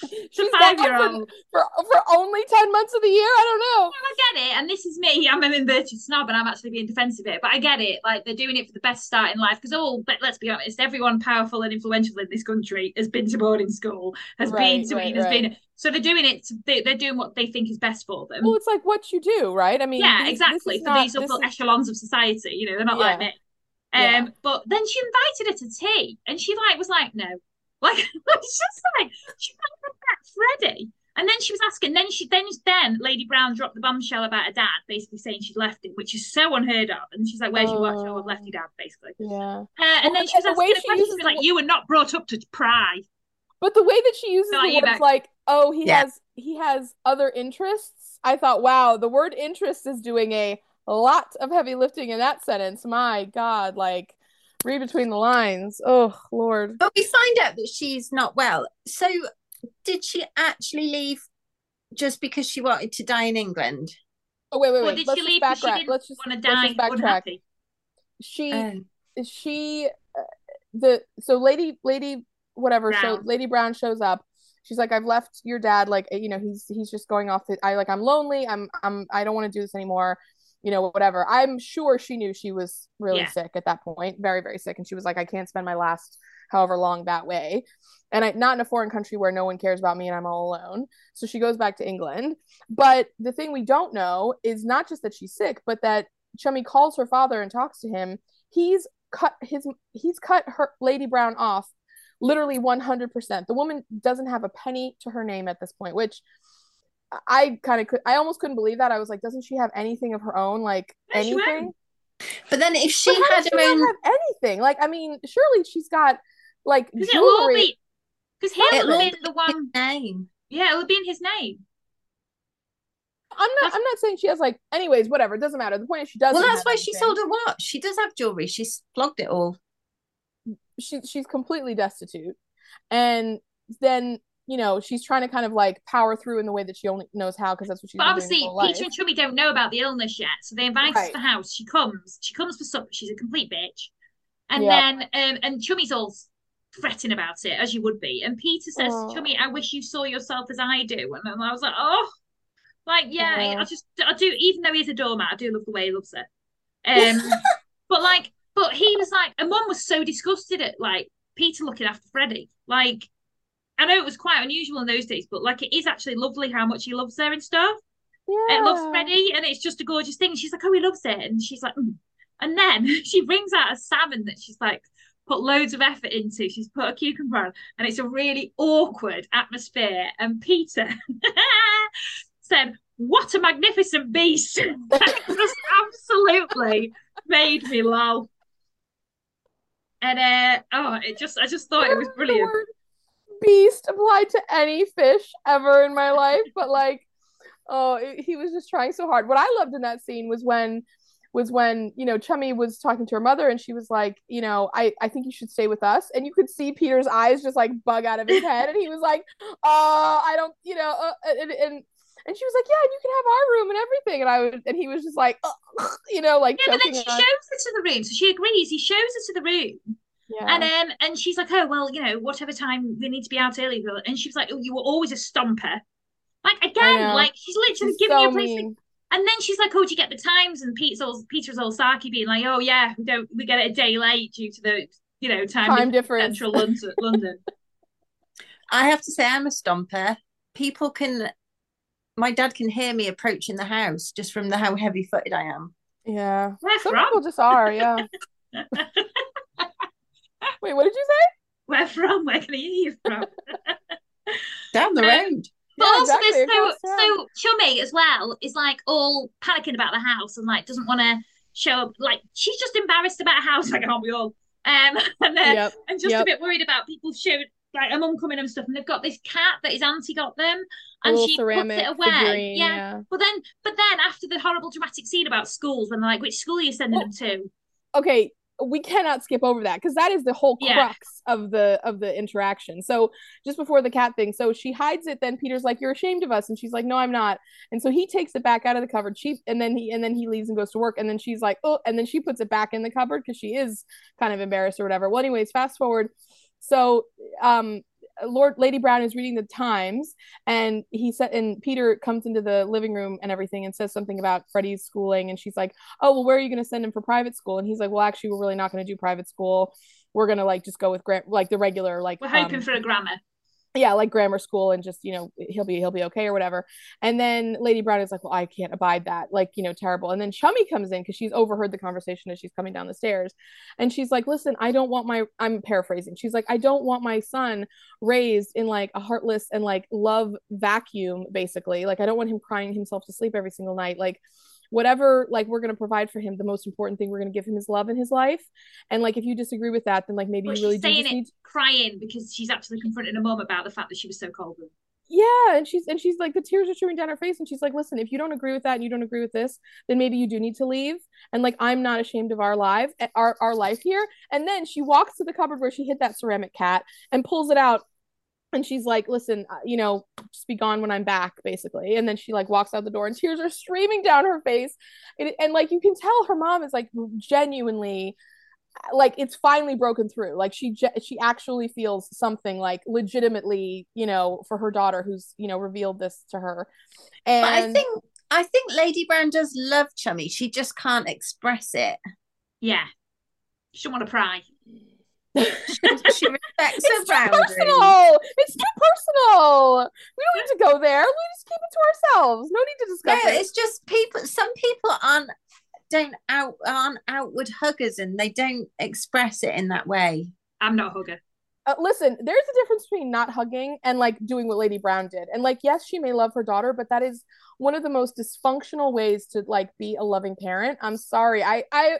She's The got for, five-year-old. for for only ten months of the year. I don't know. I get it, and this is me. I'm an inverted snob, and I'm actually being defensive here. But I get it. Like they're doing it for the best start in life. Because all, but let's be honest, everyone powerful and influential in this country has been to boarding school, has Right, been to right, it, has right. been. So they're doing it. They, they're doing what they think is best for them. Well, it's like what you do, right? I mean, yeah, these- exactly. For not- these upper is- echelons of society, you know, they're not like me. Um, Yeah. but then she invited her to tea, and she like was like, no, like [laughs] it's just like she like back Freddie, and then she was asking. Then she then then Lady Browne dropped the bombshell about her dad, basically saying she'd left him, which is so unheard of. And she's like, "Where's your watch? Oh, I've left your dad," basically. yeah. Uh, and Well, then she was the way she uses she the like, wo- "You were not brought up to pry." But the way that she uses Not the you, words like, "Oh, he Yeah. has he has other interests," I thought, "Wow, the word interest is doing a lot of heavy lifting in that sentence." My God, like read between the lines. Oh Lord. But we find out that she's not well. So did she actually leave just because she wanted to die in England? Oh wait, wait, Or wait. did Let's she just leave because she didn't Let's just want to let's die just backtrack. She Um, she uh, the so lady lady whatever so lady browne shows up she's like i've left your dad like you know he's he's just going off the i like i'm lonely i'm i'm i don't want to do this anymore you know whatever. I'm sure she knew she was really Yeah. sick at that point very very sick. And she was like i can't spend my last however long that way. And I, not in a foreign country where no one cares about me and i'm all alone. So she goes back to england. But the thing we don't know is not just that she's sick but that chummy calls her father and talks to him. He's cut his he's cut her lady browne off literally 100% the woman doesn't have a penny to her name at this point which i kind of could i almost couldn't believe that i was like doesn't she have anything of her own like No, anything. But then if she But how had does her she own, not have anything? Like, I mean, surely she's got like Because it'll jewelry. be because he'll It'll have been the one. name. Yeah, it would be in his name. I'm not. That's- I'm not saying she has like. Anyways, whatever. It doesn't matter. The point is she doesn't. Well, that's have why she sold her watch. She does have jewelry. She's flogged it all. She she's completely destitute, and then you know she's trying to kind of like power through in the way that she only knows how because that's what she's. But obviously, Peter life. and Chummy don't know about the illness yet, so they invite her Right. to the house. She comes. She comes for supper. She's a complete bitch. And Yeah. then, um, and Chummy's all fretting about it, as you would be. And Peter says, Oh. Chummy, I wish you saw yourself as I do. And then I was like, oh, like, yeah, Yeah. I just, I do, even though he's a doormat, I do love the way he loves her. Um, [laughs] but like, but he was like, and mum was so disgusted at like Peter looking after Freddie. Like, I know it was quite unusual in those days, but like, it is actually lovely how much he loves her and stuff Yeah. and loves Freddie, and it's just a gorgeous thing. She's like, oh, he loves it, and she's like, mm. and then [laughs] she brings out a salmon that she's like put loads of effort into. She's put a cucumber on, and it's a really awkward atmosphere. And Peter [laughs] said, "What a magnificent beast!" [laughs] that just absolutely made me laugh. And uh, oh, it just, I just thought it was The brilliant. Beast applied to any fish ever in my life, but like, oh, it, he was just trying so hard. What I loved in that scene was when was when you know Chummy was talking to her mother and she was like, you know, I I think you should stay with us, and you could see Peter's eyes just like bug out of his head, and he was like, uh, I don't, you know, uh, and, and and she was like, yeah, and you can have our room and everything, and I would, and he was just like, you know, like Yeah, but then she on- shows her to the room, so she agrees. He shows her to the room, yeah. And um, and she's like, oh well, you know, whatever time we need to be out early. girl." And she was like, oh, you were always a stomper. Like again, like she's literally She's giving so you a place. to- And then she's like, oh, do you get the times? And Peter's all Peter's all sarky, being like, oh yeah, we don't, we get it a day late due to the, you know, time, Time difference difference. central London. [laughs] London. I have to say, I'm a stomper. People can, my dad can hear me approaching the house just from the how heavy footed I am. Yeah. Where Some from? people just are, yeah. [laughs] Wait, what did you say? Where from? Where can I hear you from? [laughs] Down the Um, road. But Yeah, also, exactly, there's so so Chummy as well is like all panicking about the house and like doesn't want to show up. Like she's just embarrassed about a house, [laughs] like aren't we all? Um, [laughs] and then Yep. and just a bit worried about people showing like a mum coming and stuff. And they've got this cat that his auntie got them, and little she puts it away. figurine, yeah. yeah. But then, but then after the horrible dramatic scene about schools, when they're like, "Which school are you sending them to?" Okay, we cannot skip over that because that is the whole Yeah. crux of the of the interaction. So just before the cat thing, so she hides it. Then Peter's like, "You're ashamed of us," and she's like, "No, I'm not." And so he takes it back out of the cupboard. She and then he and then he leaves and goes to work. And then she's like, "Oh," and then she puts it back in the cupboard because she is kind of embarrassed or whatever. Well, anyways, fast forward. So, um, Lord Lady Browne is reading the Times, and he said, and Peter comes into the living room and everything, and says something about Freddie's schooling, and she's like, "Oh, well, where are you going to send him for private school?" And he's like, "Well, actually, we're really not going to do private school. We're gonna like just go with gra- like the regular like We're hoping um, for a grammar. Yeah, like grammar school and just, you know, he'll be he'll be okay or whatever. And then Lady Browne is like, Well, I can't abide that. Like, you know, terrible. And then Chummy comes in because she's overheard the conversation as she's coming down the stairs. And she's like, Listen, I don't want my I'm paraphrasing. She's like, I don't want my son raised in like a heartless and like love vacuum, basically. Like, I don't want him crying himself to sleep every single night. Like whatever like we're going to provide for him the most important thing we're going to give him is love in his life. And like if you disagree with that then like maybe But you really do it need crying because she's actually confronting her mom about the fact that she was so cold. yeah and she's and she's like the tears are streaming down her face and she's like listen if you don't agree with that and you don't agree with this then maybe you do need to leave. And like i'm not ashamed of our life eh, our, our life here. And then she walks to the cupboard where she hid that ceramic cat and pulls it out and she's like listen uh, you know just be gone when i'm back basically and then she like walks out the door and tears are streaming down her face and, and like you can tell her mom is like genuinely like it's finally broken through like she she actually feels something like legitimately you know for her daughter who's you know revealed this to her and But I think I think Lady Browne does love Chummy. She just can't express it. Yeah. She don't want to pry. She, she respects [laughs] it's her too boundaries. personal it's too personal we don't need to go there we just keep it to ourselves no need to No, discuss it it's just people. Some people aren't don't out aren't outward huggers and they don't express it in that way. I'm not a hugger. uh, listen, there's a difference between not hugging and like doing what Lady Browne did. And like, yes, she may love her daughter, but that is one of the most dysfunctional ways to like be a loving parent. I'm sorry. I, I,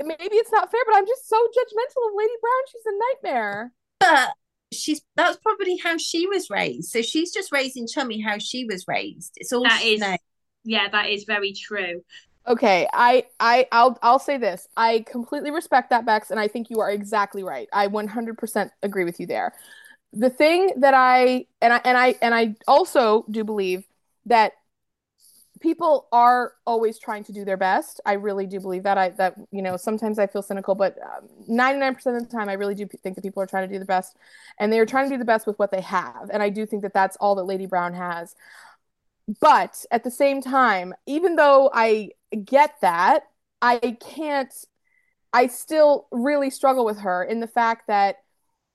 maybe it's not fair, but I'm just so judgmental of Lady Browne. She's a nightmare. But she's that's probably how she was raised. So she's just raising Chummy how she was raised. It's all That is, no. yeah, that is very true. Okay, I I I'll I'll say this. I completely respect that Bex and I think you are exactly right. I 100% agree with you there. The thing that I and I and I and I also do believe that people are always trying to do their best. I really do believe that I that you know, sometimes I feel cynical, but um, 99% of the time I really do think that people are trying to do the best and they are trying to do the best with what they have. And I do think that that's all that Lady Browne has. But at the same time, even though I get that, I can't, I still really struggle with her in the fact that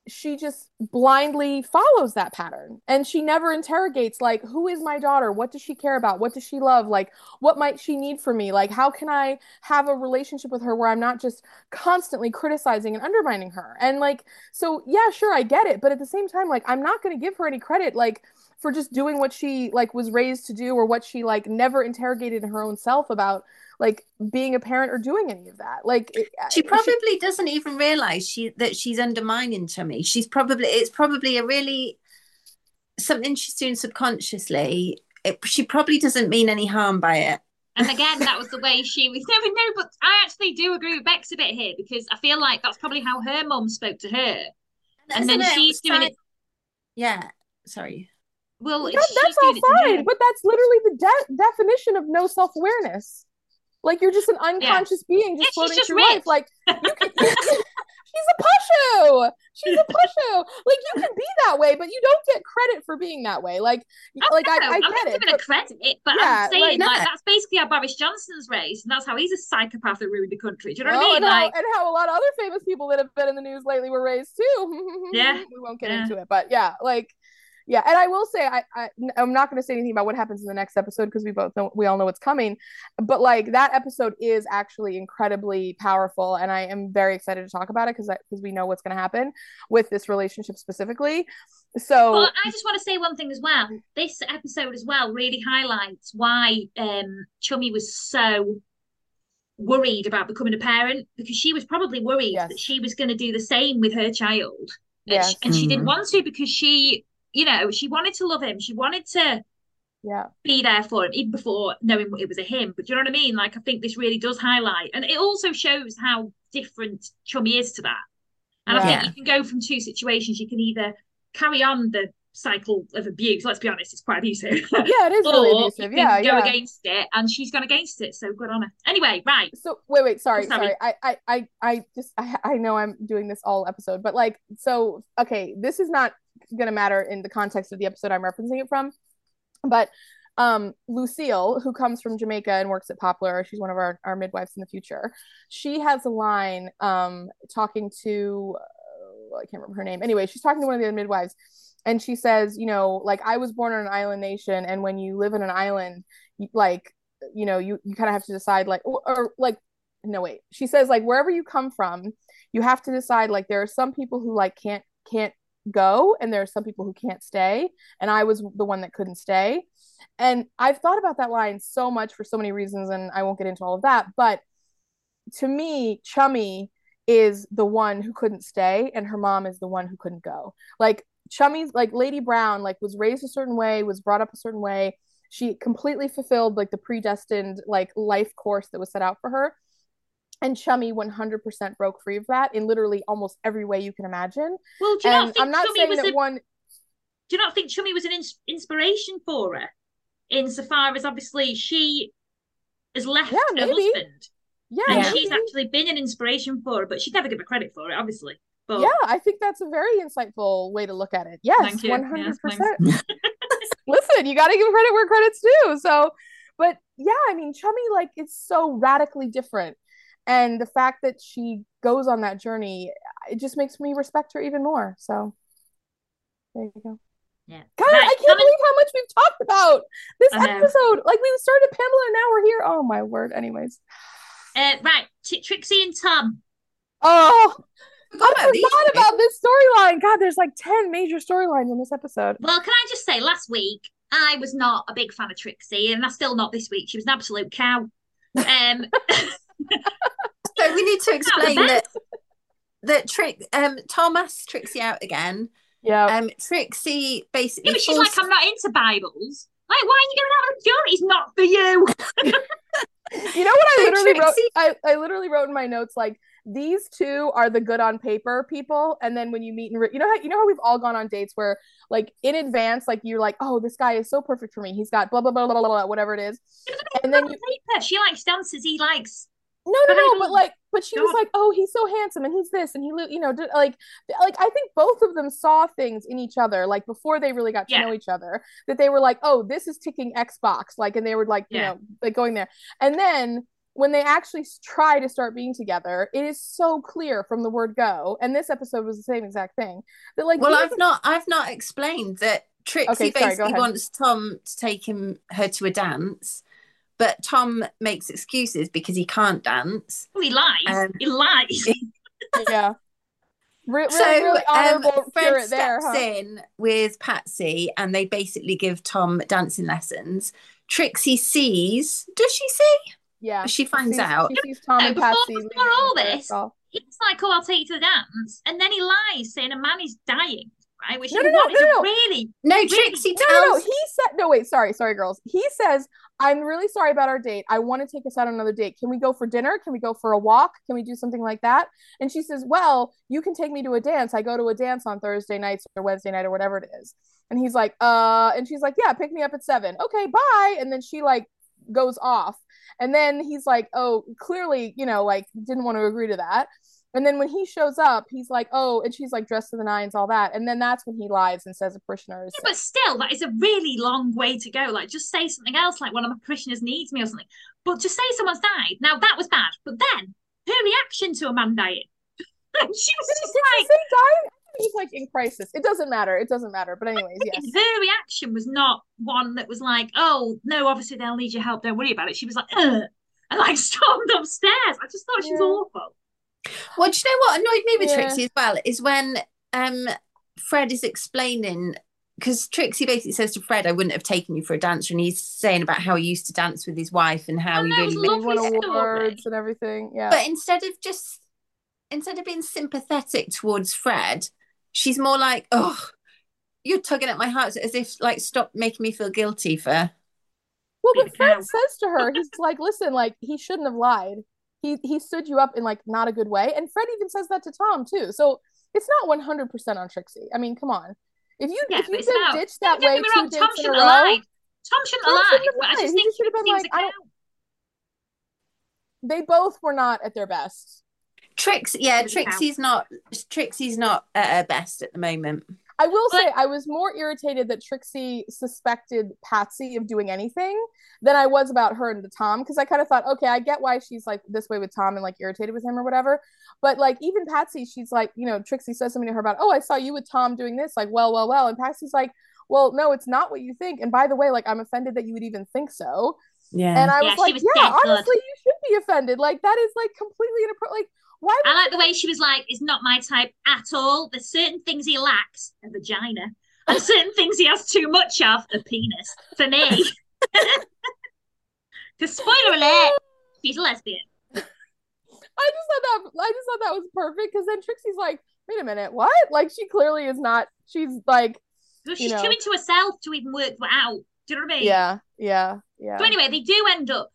she just blindly follows that pattern. And she never interrogates like who is my daughter? What does she care about? What does she love? Like what might she need from me? Like how can i have a relationship with her where i'm not just constantly criticizing and undermining her? And like so yeah sure i get it. But at the same time like i'm not going to give her any credit like for just doing what she like was raised to do or what she like never interrogated her own self about like being a parent or doing any of that like it- uh, She probably doesn't even realize she that she's undermining Chummy. She's probably it's probably a really something she's doing subconsciously. It, she probably doesn't mean any harm by it. And again, that was the way she was. [laughs] Never know, but I actually do agree with Bex a bit here because I feel like that's probably how her mom spoke to her. And then it? she's doing it. Yeah, sorry. Well, That- that's all doing it to her- fine, but that's literally the de- definition of no self awareness. Like you're just an unconscious being just she's floating just through rich. life. Like you [laughs] can, [laughs] she's a pusho. She's a pusho. Like you can be that way, but you don't get credit for being that way. Like, Oh, like no, I, I I'm get not it. giving but- a credit, but Yeah, I'm saying like- like, that's basically how Boris Johnson's raised, and that's how he's a psychopath that ruined the country. Do you know what I mean? and, how, Like, and how a lot of other famous people that have been in the news lately were raised too. [laughs] Yeah, we won't get yeah. into it, but yeah, like, yeah. And I will say, I, I I'm not going to say anything about what happens in the next episode because we both know we all know what's coming. But like that episode is actually incredibly powerful, and I am very excited to talk about it because because we know what's going to happen with this relationship specifically. So But I just want to say one thing as well. This episode as well really highlights why um Chummy was so worried about becoming a parent because she was probably worried Yes. that she was going to do the same with her child. And, Yes. she, and she didn't want to because she, you know, she wanted to love him. She wanted to yeah, be there for him even before knowing it was a him. But do you know what I mean? Like I think this really does highlight, and it also shows how different Chummy is to that. And I think you can go from two situations. You can either carry on the cycle of abuse. Let's be honest, it's quite abusive. yeah, it is [laughs] really or abusive. you Yeah, go yeah. against it, and she's gone against it. So good on her. Anyway, right. so wait wait sorry oh, sorry. sorry I, I i i just I, I know i'm doing this all episode but like so okay this is not gonna matter in the context of the episode i'm referencing it from. But um lucille who comes from jamaica and works at poplar she's one of our, our midwives in the future she has a line um talking to uh, i can't remember her name. Anyway she's talking to one of the other midwives and she says you know like i was born on an island nation and when you live in an island like you know you you kind of have to decide like or, or like no wait. She says like wherever you come from you have to decide like there are some people who like can't can't go and there are some people who can't stay and i was the one that couldn't stay. And i've thought about that line so much for so many reasons and i won't get into all of that but to me chummy is the one who couldn't stay and her mom is the one who couldn't go. Like chummy's like lady browne like was raised a certain way was brought up a certain way. She completely fulfilled like the predestined like life course that was set out for her and chummy 100% broke free of that in literally almost every way you can imagine. Well, do you not think i'm not Chummy saying was that a, one do you not think Chummy was an ins- inspiration for her? Insofar as obviously she has left Yeah, her husband, yeah and she's actually been an inspiration for her, but she'd never give her credit for it, obviously. But yeah i think that's a very insightful way to look at it. Yes 100% [laughs] listen you got to give credit where credit's due. So but yeah i mean chummy like it's so radically different and the fact that she goes on that journey it just makes me respect her even more so there you go yeah. God, Right, I can't coming- believe how much we've talked about this I know. episode. Like we started Pamela and now we're here. Oh my word. Anyways. Uh, right, T- Trixie and Tom. Oh, forgot I about these forgot two. about this storyline. God, there's like 10 major storylines in this episode. Well, can I just say, last week I was not a big fan of Trixie, and I'm still not this week. She was an absolute cow. Um, [laughs] So we need to explain that that trick um Tom asks Trixie out again. Yeah. Um Trixie basically yeah, but she's forces- like, I'm not into Bibles. Like, why are you going out of John? It's not for you. [laughs] You know what I So literally wrote? I, I literally wrote in my notes like these two are the good on paper people, and then when you meet in re- you know how you know how we've all gone on dates where like in advance like you're like oh this guy is so perfect for me he's got blah blah blah blah blah, blah whatever it is, and then you paper. She likes dances. He likes. No no no but like but she was like oh he's so handsome and he's this and he lo- you know did, like like I think both of them saw things in each other like before they really got to Yeah. know each other that they were like oh this is ticking Xbox like and they were like you know like going there and then when they actually try to start being together, it is so clear from the word go. And this episode was the same exact thing. That like Well, I've not I've not explained that Trixie Okay, sorry, basically ahead. wants Tom to take him her to a dance, but Tom makes excuses because he can't dance. Oh, he lies. Um, he lies. [laughs] yeah. Re- really, so really um, Fred steps there, huh? in with Patsy and they basically give Tom dancing lessons. Trixie sees, does she see? Yeah. She finds sees, out. She sees Tom No, and before- Patsy. before all this. He's like, oh, I'll take you to the dance. And then he lies, saying a man is dying, right? Which No, is no, no, no, no. really. No, Really? Trixie No, no, no. He said, no, wait, sorry, sorry, girls. He says, I'm really sorry about our date. I want to take us out on another date. Can we go for dinner? Can we go for a walk? Can we do something like that? And she says, Well, you can take me to a dance. I go to a dance on Thursday nights or Wednesday night or whatever it is. And he's like, Uh, and she's like, Yeah, pick me up at seven. Okay, bye. And then she like goes off. And then he's like, Oh, clearly, you know, like didn't want to agree to that. And then when he shows up, he's like, "Oh," and she's like dressed to the nines, all that. And then that's when he lies and says a parishioner is Yeah, but still, that is a really long way to go. Like, just say something else, like one of my parishioners needs me or something. But just say someone's died. Now, that was bad. But then, her reaction to a man dying. [laughs] she was just like? He's like in crisis. It doesn't matter. It doesn't matter. But anyways, yes. her reaction was not one that was like, oh, no, obviously they'll need your help. Don't worry about it. She was like, Ugh, and like [laughs] stormed upstairs. I just thought she was awful. Well, do you know what annoyed me with Yeah. Trixie as well is when um Fred is explaining because Trixie basically says to Fred, "I wouldn't have taken you for a dancer," and he's saying about how he used to dance with his wife and how Oh, he was really. lovely He won story. awards and everything. Yeah. But instead of just instead of being sympathetic towards Fred, she's more like, "Oh, you're tugging at my heart," as if like, stop making me feel guilty for. well, but Fred says to her, he's like, "Listen, like he shouldn't have lied. He he stood you up in like not a good way." And Fred even says that to Tom too. So it's not one hundred percent on Trixie. I mean, come on. If you Yeah, if you've it's been about- ditched No, that way two wrong, Tom in a shouldn't row, have lied. Tom shouldn't Tom have shouldn't lied, I just He think should have been like, a I don't- they both were not at their best. Trix, yeah, She's a cow. Trixie's not. Trixie's not at her best at the moment. I will But- say I was more irritated that Trixie suspected Patsy of doing anything than I was about her and the Tom because I kind of thought, okay, I get why she's like this way with Tom and like irritated with him or whatever. But like even Patsy, she's like, you know, Trixie says something to her about, oh, I saw you with Tom doing this, like, well, well, well, and Patsy's like, well, no, it's not what you think. And by the way, like, I'm offended that you would even think so. Yeah, And I Yeah, was like, was yeah, dead good. honestly, you should be offended. Like that is like completely inappropriate. Like why? I like the way she was like, "It's not my type at all." There's certain things he lacks, a vagina, and [laughs] certain things he has too much of, a penis. For me, [laughs] because spoiler alert, she's a lesbian. I just thought that I just thought that was perfect because then Trixie's like, wait a minute, what? Like she clearly is not. She's like, So You she's know. too into herself to even work that out. Do you know what I mean? yeah, yeah, yeah. So anyway, they do end up.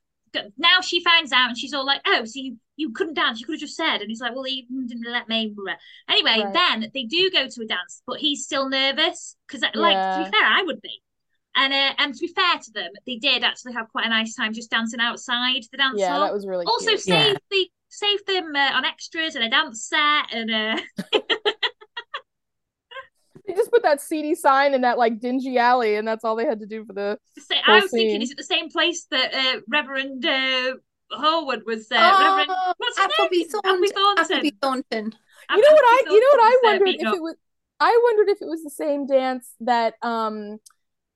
Now she finds out, and she's all like, "Oh, so you you couldn't dance? You could have just said." And he's like, "Well, he didn't let me." Anyway, Right. then they do go to a dance, but he's still nervous because, like, to be fair, I would be. And uh, and to be fair to them, they did actually have quite a nice time just dancing outside the dance yeah, hall. that was really also cute. Yeah. the saved them uh, on extras and a dance set and uh, [laughs] They just put that seedy sign in that like dingy alley, and that's all they had to do for the. say, I was thinking, is it the same place that uh, Reverend uh, Howard was? Uh, Oh, Reverend, what's his Appleby name? Thornton. Appleby Thornton. Appleby Thornton. You know what I? You know what I wondered if it was. I wondered if it was the same dance that um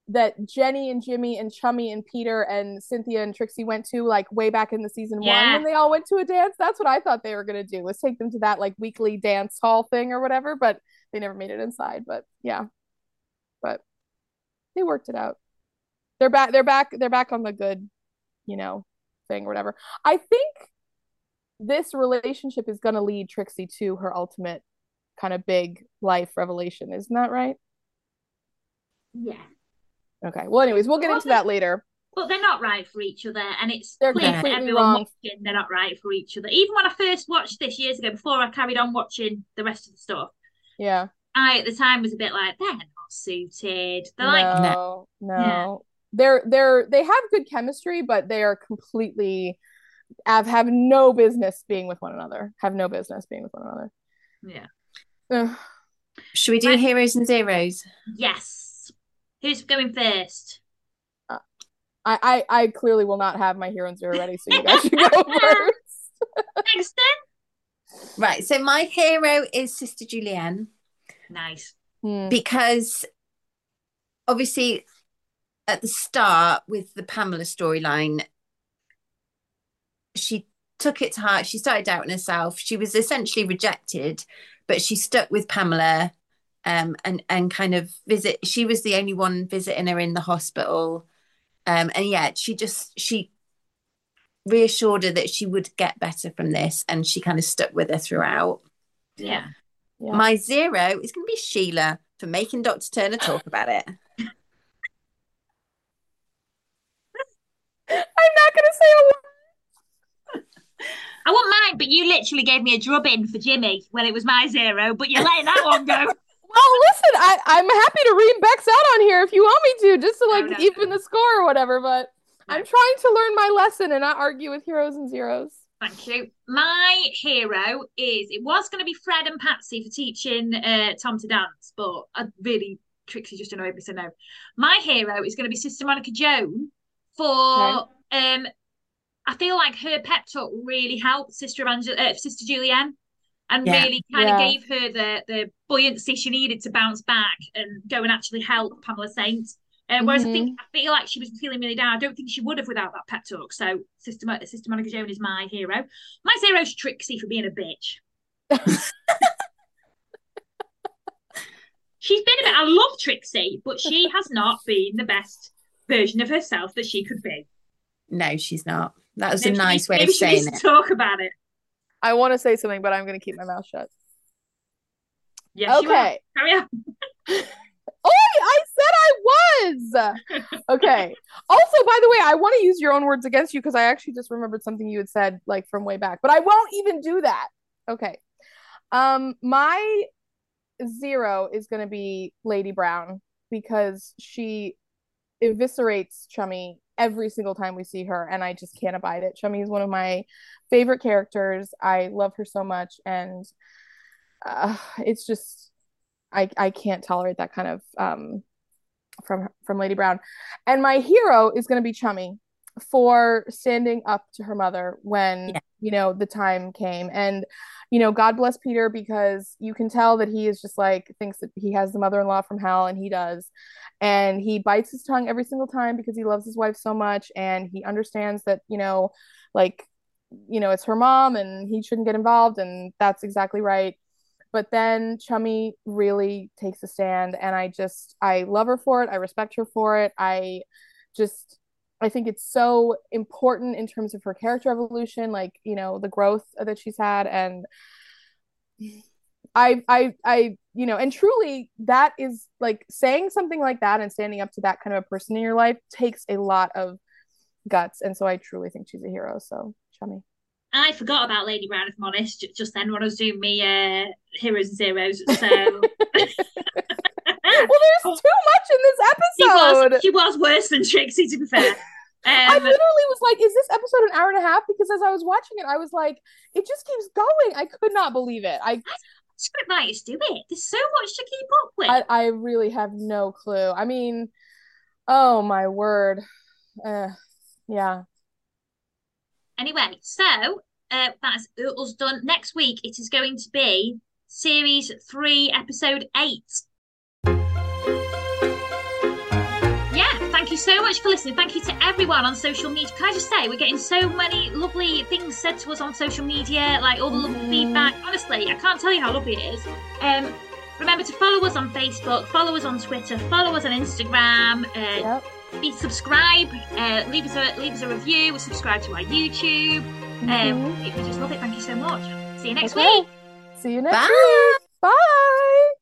that Jenny and Jimmy and Chummy and Peter and Cynthia and Trixie went to like way back in the season Yeah. one when they all went to a dance. That's what I thought they were gonna do was take them to that like weekly dance hall thing or whatever, but they never made it inside. But yeah. But they worked it out. They're back they're back they're back on the good, you know, thing or whatever. I think this relationship is gonna lead Trixie to her ultimate kind of big life revelation, isn't that right? Yeah. Okay. Well, anyways, we'll get into that later. But they're not right for each other, and it's They're clear to everyone wrong. watching they're not right for each other. Even when I first watched this years ago, before I carried on watching the rest of the stuff, Yeah. I at the time was a bit like, they're not suited. They're like, no, no. Yeah. They're they're they have good chemistry, but they are completely have have no business being with one another. Have no business being with one another. yeah, Ugh. Should we do Right. heroes and zeros? yes. Who's going first? I, I I clearly will not have my hero and zero ready, so you guys should go [laughs] first. Dexter. Right. So my hero is Sister Julienne Nice. Hmm. because obviously at the start with the Pamela storyline, she took it to heart. She started doubting herself. She was essentially rejected, but she stuck with Pamela um, and and kind of visit. She was the only one visiting her in the hospital, um, and yet she just she reassured her that she would get better from this, and she kind of stuck with her throughout. Yeah. Yeah. My zero is going to be Sheila for making Dr. Turner talk about it. I'm not gonna say a word. I wouldn't mind, but you literally gave me a drubbing for Jimmy when it was my zero, but you're letting that one go. [laughs] Well, listen, I, I'm happy to read Bex out on here if you want me to, just to like no, even no. the score or whatever. But I'm trying to learn my lesson and not argue with heroes and zeros. Thank you. My hero is it was going to be Fred and Patsy for teaching uh, Tom to dance, but I really Trixie just annoyed me, so no. My hero is going to be Sister Monica Joan for um. I feel like her pep talk really helped Sister Angela, uh, Sister Julienne, and Yeah. really kind Yeah. of gave her the the buoyancy she needed to bounce back and go and actually help Pamela Saint. Um, whereas I think I feel like she was feeling really down. I don't think she would have without that pep talk. So Sister Mo- Sister Monica Joan is my hero. My zero's Trixie for being a bitch. [laughs] She's been a bit. I love Trixie, but she has not been the best version of herself that she could be. No, she's not. That was Maybe a nice needs- way maybe of she needs saying to it. Talk about it. I want to say something, but I'm going to keep my mouth shut. Yes, okay. Carry on. Oh, I said I was. Okay. [laughs] also, by the way, I want to use your own words against you because I actually just remembered something you had said like from way back, but I won't even do that. Okay. Um, my zero is going to be Lady Browne because she eviscerates Chummy every single time we see her, and I just can't abide it. Chummy is one of my favorite characters. I love her so much, and uh, it's just I I can't tolerate that kind of um from from Lady Browne. And my hero is going to be Chummy for standing up to her mother when Yeah. You know the time came and you know God bless Peter because you can tell that he is just like thinks that he has the mother-in-law from hell and he does and he bites his tongue every single time because he loves his wife so much and he understands that you know like you know it's her mom and he shouldn't get involved and that's exactly right but then Chummy really takes a stand and I just I love her for it. I respect her for it. I just I think it's so important in terms of her character evolution, like, you know, the growth that she's had and I I I you know, and truly that is like saying something like that and standing up to that kind of a person in your life takes a lot of guts and so I truly think she's a hero. So, Chummy. I forgot about Lady Browne, if I'm honest, just then when I was doing me uh, heroes and zeros. So [laughs] there's too much in this episode. was she was worse than Trixie, to be fair. [laughs] I Um, literally was like, is this episode an hour and a half? Because as I was watching it, I was like, it just keeps going. I could not believe it. I script writers do it. There's so much to keep up with. I, I really have no clue. I mean, oh my word. Uh, yeah. Anyway, so uh, that's us done. Next week, it is going to be series three, episode eight. Yeah, so much for listening. Thank you to everyone on social media. Can I just say, we're getting so many lovely things said to us on social media, like all the lovely Mhm. feedback. Honestly, I can't tell you how lovely it is. Um, remember to follow us on Facebook, follow us on Twitter, follow us on Instagram. Uh, Yep. Please subscribe, uh, leave us a leave us a review, subscribe to our YouTube. Um, we we just love it. Thank you so much. See you next Okay. week. See you next Bye. week. Bye.